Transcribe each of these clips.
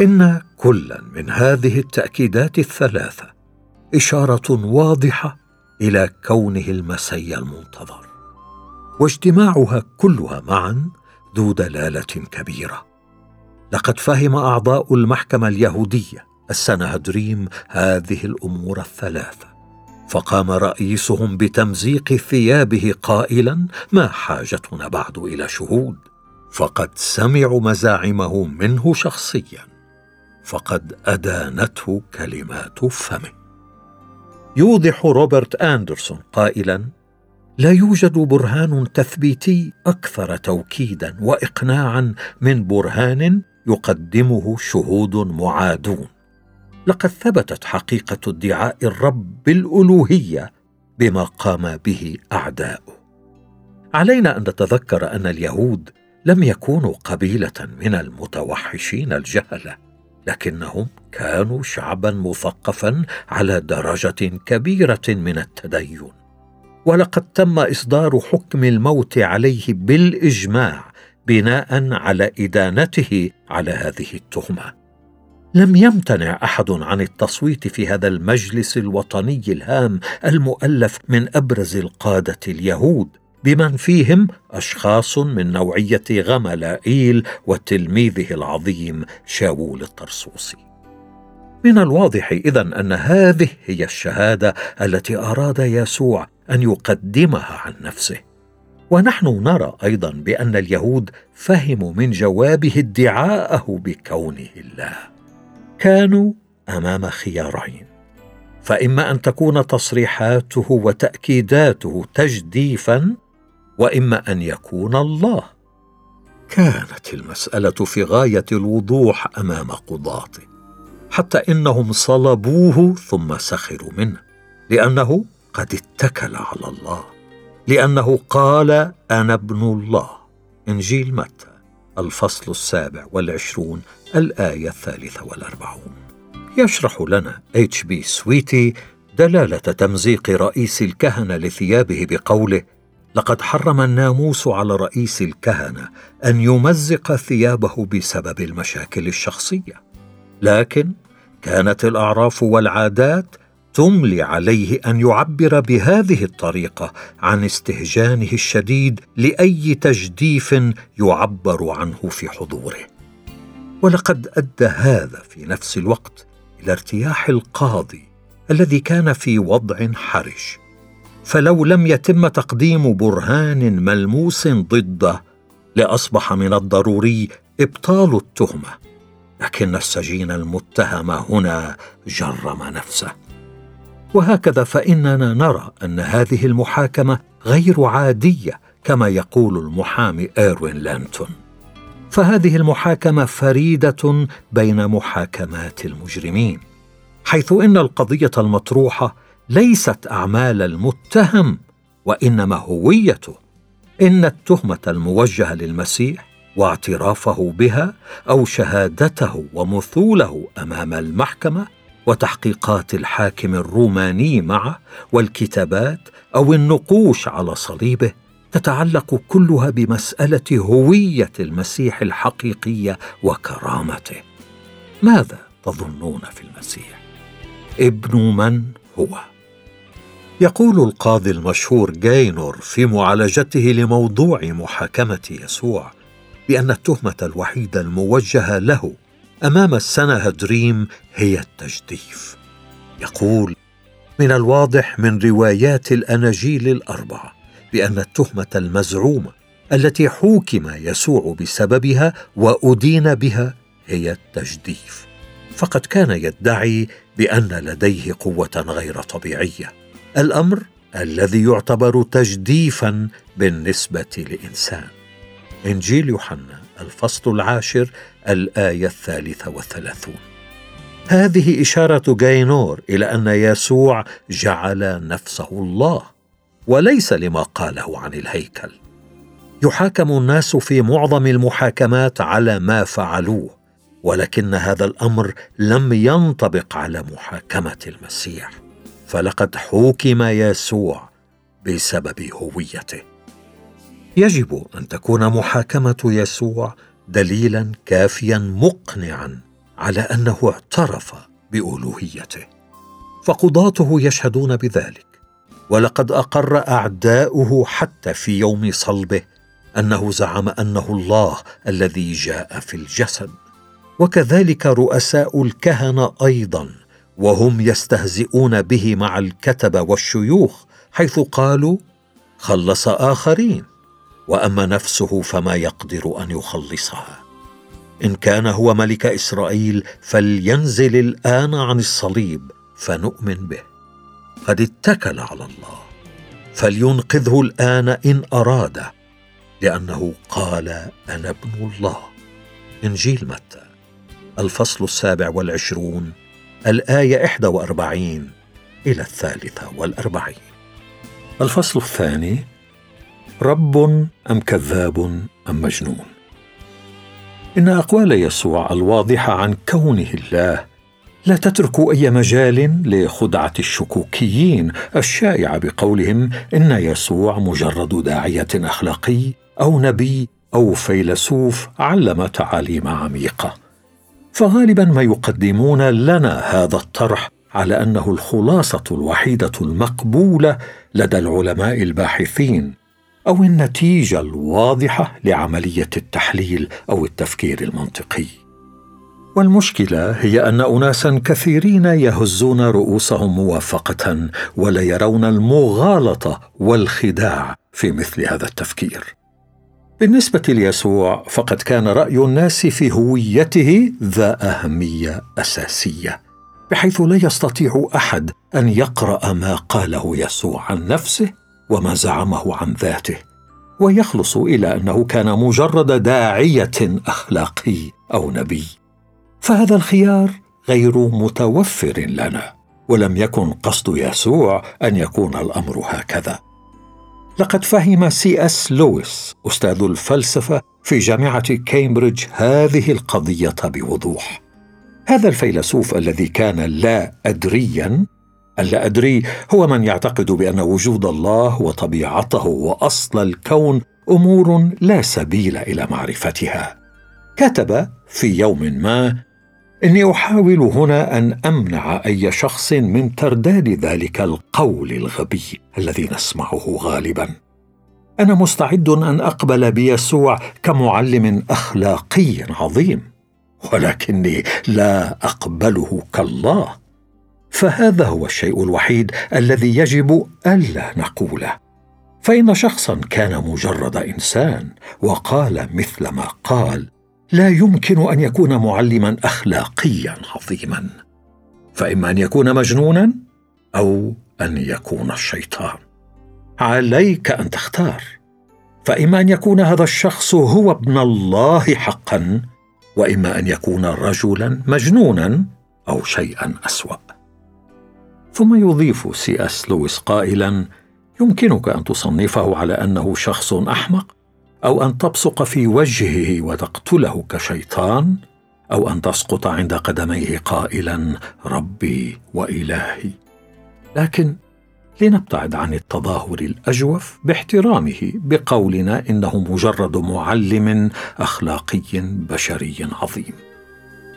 إن كلا من هذه التأكيدات الثلاثة إشارة واضحة إلى كونه المسي المنتظر واجتماعها كلها معا ذو دلالة كبيرة. لقد فهم أعضاء المحكمة اليهودية السنهدريم هذه الأمور الثلاثة فقام رئيسهم بتمزيق ثيابه قائلا ما حاجتنا بعد إلى شهود؟ فقد سمعوا مزاعمه منه شخصيا. فقد أدانته كلمات فمه. يوضح روبرت أندرسون قائلا لا يوجد برهان تثبيتي أكثر توكيدا واقناعا من برهان يقدمه شهود معادون. لقد ثبتت حقيقة ادعاء الرب بالالوهيه بما قام به اعداؤه علينا أن نتذكر أن اليهود لم يكونوا قبيلة من المتوحشين الجهلة. لكنهم كانوا شعبا مثقفا على درجة كبيرة من التدين. ولقد تم إصدار حكم الموت عليه بالإجماع بناء على إدانته على هذه التهمة. لم يمتنع أحد عن التصويت في هذا المجلس الوطني الهام المؤلف من أبرز القادة اليهود. بمن فيهم أشخاص من نوعية غملائيل وتلميذه العظيم شاول الطرسوسي. من الواضح اذا أن هذه هي الشهادة التي أراد يسوع أن يقدمها عن نفسه. ونحن نرى أيضا بأن اليهود فهموا من جوابه ادعاءه بكونه الله. كانوا أمام خيارين. فإما أن تكون تصريحاته وتأكيداته تجديفا وإما أن يكون الله. كانت المسألة في غاية الوضوح أمام قضاته حتى إنهم صلبوه ثم سخروا منه لأنه قد اتكل على الله لأنه قال أنا ابن الله. إنجيل متى؟ الفصل السابع والعشرون الآية الثالثة والأربعون. يشرح لنا اتش بي سويتي دلالة تمزيق رئيس الكهنة لثيابه بقوله لقد حرم الناموس على رئيس الكهنة أن يمزق ثيابه بسبب المشاكل الشخصية. لكن كانت الأعراف والعادات تملي عليه أن يعبر بهذه الطريقة عن استهجانه الشديد لأي تجديف يعبر عنه في حضوره. ولقد أدى هذا في نفس الوقت إلى ارتياح القاضي الذي كان في وضع حرج. فلو لم يتم تقديم برهان ملموس ضده لأصبح من الضروري إبطال التهمة. لكن السجين المتهم هنا جرم نفسه. وهكذا فإننا نرى أن هذه المحاكمة غير عادية كما يقول المحامي إيروين لانتون. فهذه المحاكمة فريدة بين محاكمات المجرمين حيث إن القضية المطروحة ليست أعمال المتهم وإنما هويته. إن التهمة الموجهة للمسيح واعترافه بها أو شهادته ومثوله أمام المحكمة وتحقيقات الحاكم الروماني معه والكتابات أو النقوش على صليبه تتعلق كلها بمسألة هوية المسيح الحقيقية وكرامته. ماذا تظنون في المسيح؟ ابن من هو؟ يقول القاضي المشهور جاينور في معالجته لموضوع محاكمة يسوع بأن التهمة الوحيدة الموجهة له أمام السنهدريم هي التجديف. يقول من الواضح من روايات الأناجيل الأربعة بأن التهمة المزعومه التي حوكم يسوع بسببها وأدين بها هي التجديف. فقد كان يدعي بأن لديه قوة غير طبيعية الأمر الذي يعتبر تجديفا بالنسبة لإنسان. إنجيل يوحنا الفصل العاشر الآية الثالثة والثلاثون. هذه إشارة جاينور إلى أن يسوع جعل نفسه الله وليس لما قاله عن الهيكل. يحاكم الناس في معظم المحاكمات على ما فعلوه ولكن هذا الأمر لم ينطبق على محاكمة المسيح. فلقد حوكم يسوع بسبب هويته. يجب أن تكون محاكمة يسوع دليلا كافيا مقنعا على أنه اعترف بألوهيته. فقضاته يشهدون بذلك ولقد أقر أعداؤه حتى في يوم صلبه أنه زعم أنه الله الذي جاء في الجسد. وكذلك رؤساء الكهنة أيضا وهم يستهزئون به مع الكتبه والشيوخ حيث قالوا خلص آخرين وأما نفسه فما يقدر أن يخلصها. إن كان هو ملك إسرائيل فلينزل الآن عن الصليب فنؤمن به. قد اتكل على الله فلينقذه الآن إن اراد لأنه قال أنا ابن الله. إنجيل متى الفصل السابع والعشرون. الآية إحدى وأربعين إلى الثالثة والأربعين. الفصل الثاني رب أم كذاب أم مجنون؟ إن أقوال يسوع الواضحة عن كونه الله لا تترك أي مجال لخدعة الشكوكيين. الشائعه بقولهم إن يسوع مجرد داعية أخلاقي أو نبي أو فيلسوف علم تعاليم عميقة. فغالبا ما يقدمون لنا هذا الطرح على أنه الخلاصة الوحيدة المقبولة لدى العلماء الباحثين أو النتيجة الواضحة لعملية التحليل أو التفكير المنطقي. والمشكلة هي أن اناسا كثيرين يهزون رؤوسهم موافقة ولا يرون المغالطة والخداع في مثل هذا التفكير. بالنسبة ليسوع فقد كان رأي الناس في هويته ذا أهمية أساسية بحيث لا يستطيع أحد أن يقرأ ما قاله يسوع عن نفسه وما زعمه عن ذاته ويخلص إلى أنه كان مجرد داعية أخلاقي أو نبي. فهذا الخيار غير متوفر لنا ولم يكن قصد يسوع أن يكون الأمر هكذا. لقد فهم سي إس لويس أستاذ الفلسفة في جامعة كامبريدج هذه القضية بوضوح. هذا الفيلسوف الذي كان لا ادريا اللا أدري هو من يعتقد بأن وجود الله وطبيعته وأصل الكون أمور لا سبيل إلى معرفتها. كتب في يوم ما إني أحاول هنا أن أمنع أي شخص من ترداد ذلك القول الغبي الذي نسمعه غالبا. أنا مستعد أن أقبل بيسوع كمعلم أخلاقي عظيم ولكني لا أقبله كالله. فهذا هو الشيء الوحيد الذي يجب ألا نقوله. فإن شخصا كان مجرد إنسان وقال مثل ما قال لا يمكن أن يكون معلما أخلاقيا عظيما. فإما أن يكون مجنونا أو أن يكون الشيطان. عليك أن تختار. فإما أن يكون هذا الشخص هو ابن الله حقا وإما أن يكون رجلا مجنونا أو شيئا أسوأ. ثم يضيف سي أس لويس قائلا يمكنك أن تصنفه على أنه شخص أحمق. أو أن تبصق في وجهه وتقتله كشيطان أو أن تسقط عند قدميه قائلا ربي وإلهي. لكن لنبتعد عن التظاهر الأجوف باحترامه بقولنا إنه مجرد معلم أخلاقي بشري عظيم.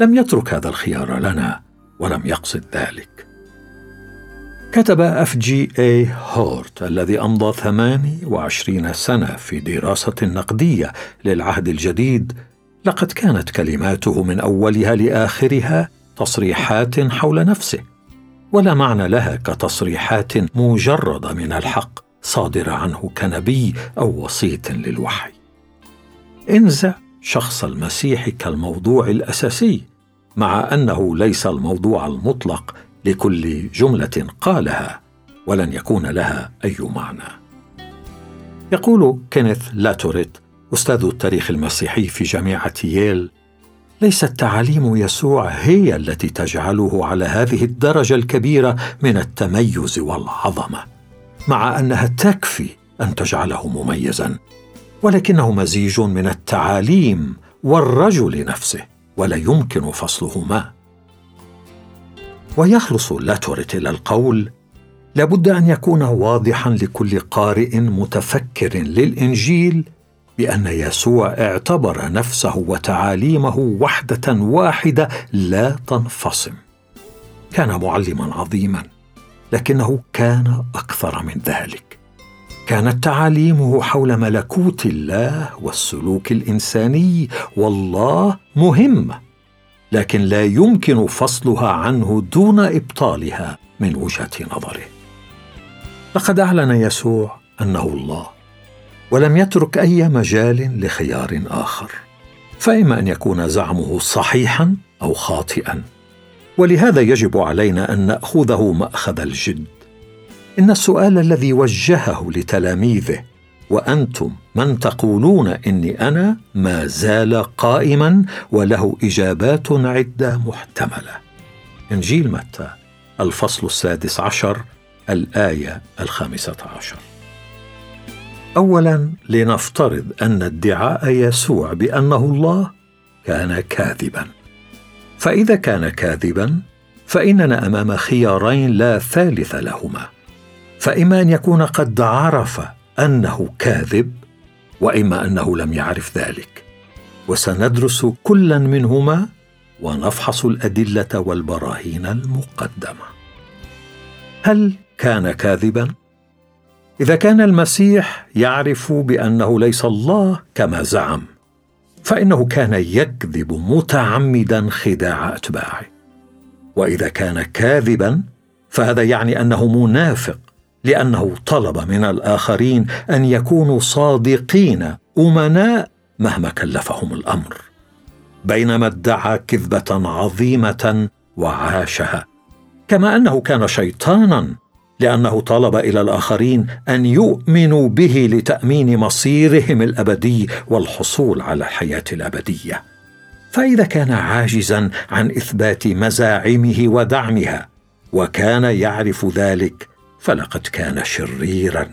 لم يترك هذا الخيار لنا ولم يقصد ذلك. كتب أف جي اي هورت الذي أمضى 28 سنة في دراسة نقدية للعهد الجديد لقد كانت كلماته من أولها لآخرها تصريحات حول نفسه ولا معنى لها كتصريحات مجردة من الحق صادرة عنه كنبي أو وسيط للوحي. انزع شخص المسيح كالموضوع الأساسي مع أنه ليس الموضوع المطلق لكل جملة قالها ولن يكون لها أي معنى. يقول كينيث لاتوريت أستاذ التاريخ المسيحي في جامعة ييل ليست تعاليم يسوع هي التي تجعله على هذه الدرجة الكبيرة من التميز والعظمة مع أنها تكفي أن تجعله مميزا ولكنه مزيج من التعاليم والرجل نفسه ولا يمكن فصلهما. ويخلص لاتوريت إلى القول. لابد أن يكون واضحا لكل قارئ متفكر للإنجيل بأن يسوع اعتبر نفسه وتعاليمه وحدة واحدة لا تنفصم. كان معلما عظيما لكنه كان أكثر من ذلك. كانت تعاليمه حول ملكوت الله والسلوك الإنساني والله مهمه لكن لا يمكن فصلها عنه دون إبطالها من وجهة نظره. لقد أعلن يسوع أنه الله ولم يترك أي مجال لخيار آخر فإما أن يكون زعمه صحيحا أو خاطئا. ولهذا يجب علينا أن نأخذه مأخذ الجد. إن السؤال الذي وجهه لتلاميذه وأنتم من تقولون إني أنا ما زال قائما وله إجابات عدة محتملة. إنجيل متى؟ الفصل السادس عشر الآية الخامسة عشر. اولا لنفترض أن ادعاء يسوع بأنه الله كان كاذبا. فإذا كان كاذبا فإننا أمام خيارين لا ثالث لهما. فإما أن يكون قد عرف أنه كاذب وإما أنه لم يعرف ذلك. وسندرس كلا منهما ونفحص الأدلة والبراهين المقدمة. هل كان كاذبا؟ إذا كان المسيح يعرف بأنه ليس الله كما زعم فإنه كان يكذب متعمدا خداع أتباعه. وإذا كان كاذبا فهذا يعني أنه منافق لأنه طلب من الآخرين أن يكونوا صادقين أمناء مهما كلفهم الأمر. بينما ادعى كذبة عظيمة وعاشها كما أنه كان شيطانا لأنه طلب إلى الآخرين أن يؤمنوا به لتأمين مصيرهم الأبدي والحصول على الحياة الأبدية. فإذا كان عاجزا عن إثبات مزاعمه ودعمها وكان يعرف ذلك فلقد كان شريرا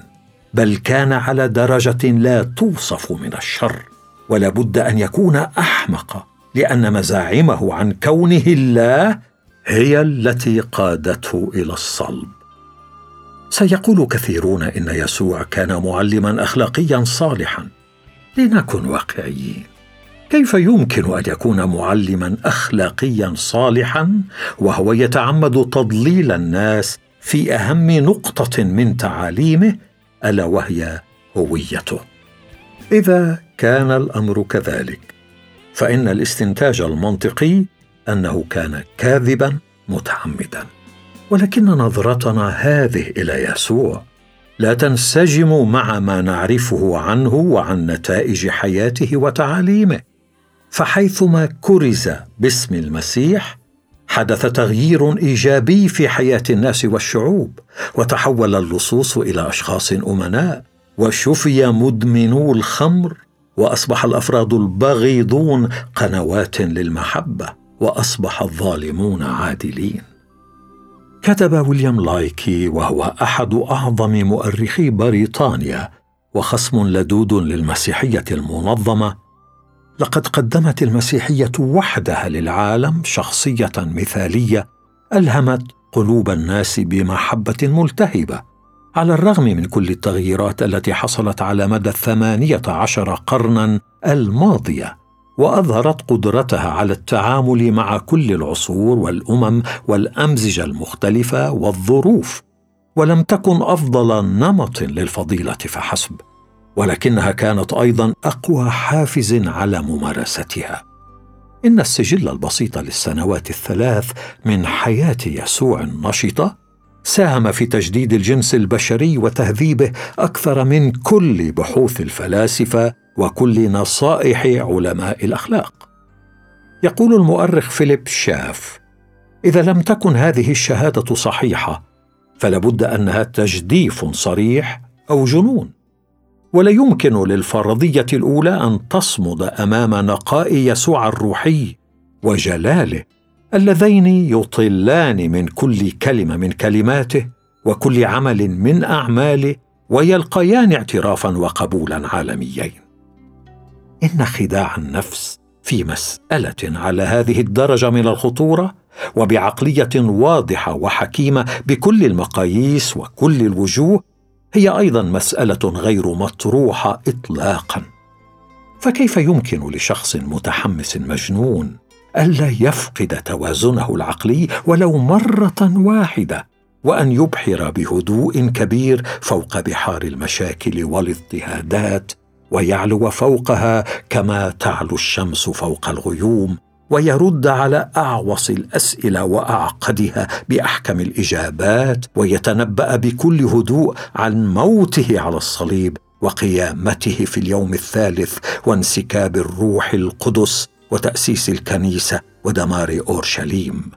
بل كان على درجة لا توصف من الشر ولا بد أن يكون أحمق لأن مزاعمه عن كونه الله هي التي قادته إلى الصلب. سيقول كثيرون إن يسوع كان معلما اخلاقيا صالحا. لنكن واقعيين. كيف يمكن أن يكون معلما اخلاقيا صالحا وهو يتعمد تضليل الناس في أهم نقطة من تعاليمه ألا وهي هويته. إذا كان الأمر كذلك فإن الاستنتاج المنطقي أنه كان كاذبا متعمدا. ولكن نظرتنا هذه إلى يسوع لا تنسجم مع ما نعرفه عنه وعن نتائج حياته وتعاليمه. فحيثما كرز باسم المسيح حدث تغيير إيجابي في حياة الناس والشعوب وتحول اللصوص إلى أشخاص أمناء وشفي مدمنو الخمر وأصبح الأفراد البغيضون قنوات للمحبة وأصبح الظالمون عادلين. كتب ويليام لايكي وهو أحد أعظم مؤرخي بريطانيا وخصم لدود للمسيحية المنظمة لقد قدمت المسيحية وحدها للعالم شخصية مثالية ألهمت قلوب الناس بمحبة ملتهبة. على الرغم من كل التغييرات التي حصلت على مدى الثمانية عشر قرنا الماضية وأظهرت قدرتها على التعامل مع كل العصور والأمم والأمزجة المختلفة والظروف ولم تكن أفضل نمط للفضيلة فحسب. ولكنها كانت أيضا أقوى حافز على ممارستها. إن السجل البسيط للسنوات الثلاث من حياة يسوع النشطة ساهم في تجديد الجنس البشري وتهذيبه أكثر من كل بحوث الفلاسفة وكل نصائح علماء الأخلاق. يقول المؤرخ فيليب شاف إذا لم تكن هذه الشهادة صحيحة فلابد أنها تجديف صريح أو جنون. ولا يمكن للفرضية الأولى أن تصمد أمام نقاء يسوع الروحي وجلاله اللذين يطلان من كل كلمة من كلماته وكل عمل من أعماله ويلقيان اعترافا وقبولا عالميين. إن خداع النفس في مسألة على هذه الدرجة من الخطورة وبعقلية واضحة وحكيمة بكل المقاييس وكل الوجوه هي أيضا مسألة غير مطروحة اطلاقا. فكيف يمكن لشخص متحمس مجنون ألا يفقد توازنه العقلي ولو مرة واحدة وأن يبحر بهدوء كبير فوق بحار المشاكل والاضطهادات ويعلو فوقها كما تعلو الشمس فوق الغيوم ويرد على أعوص الأسئلة وأعقدها بأحكم الإجابات ويتنبأ بكل هدوء عن موته على الصليب وقيامته في اليوم الثالث وانسكاب الروح القدس وتأسيس الكنيسة ودمار أورشليم.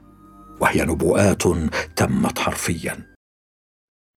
وهي نبوءات تمت حرفيا.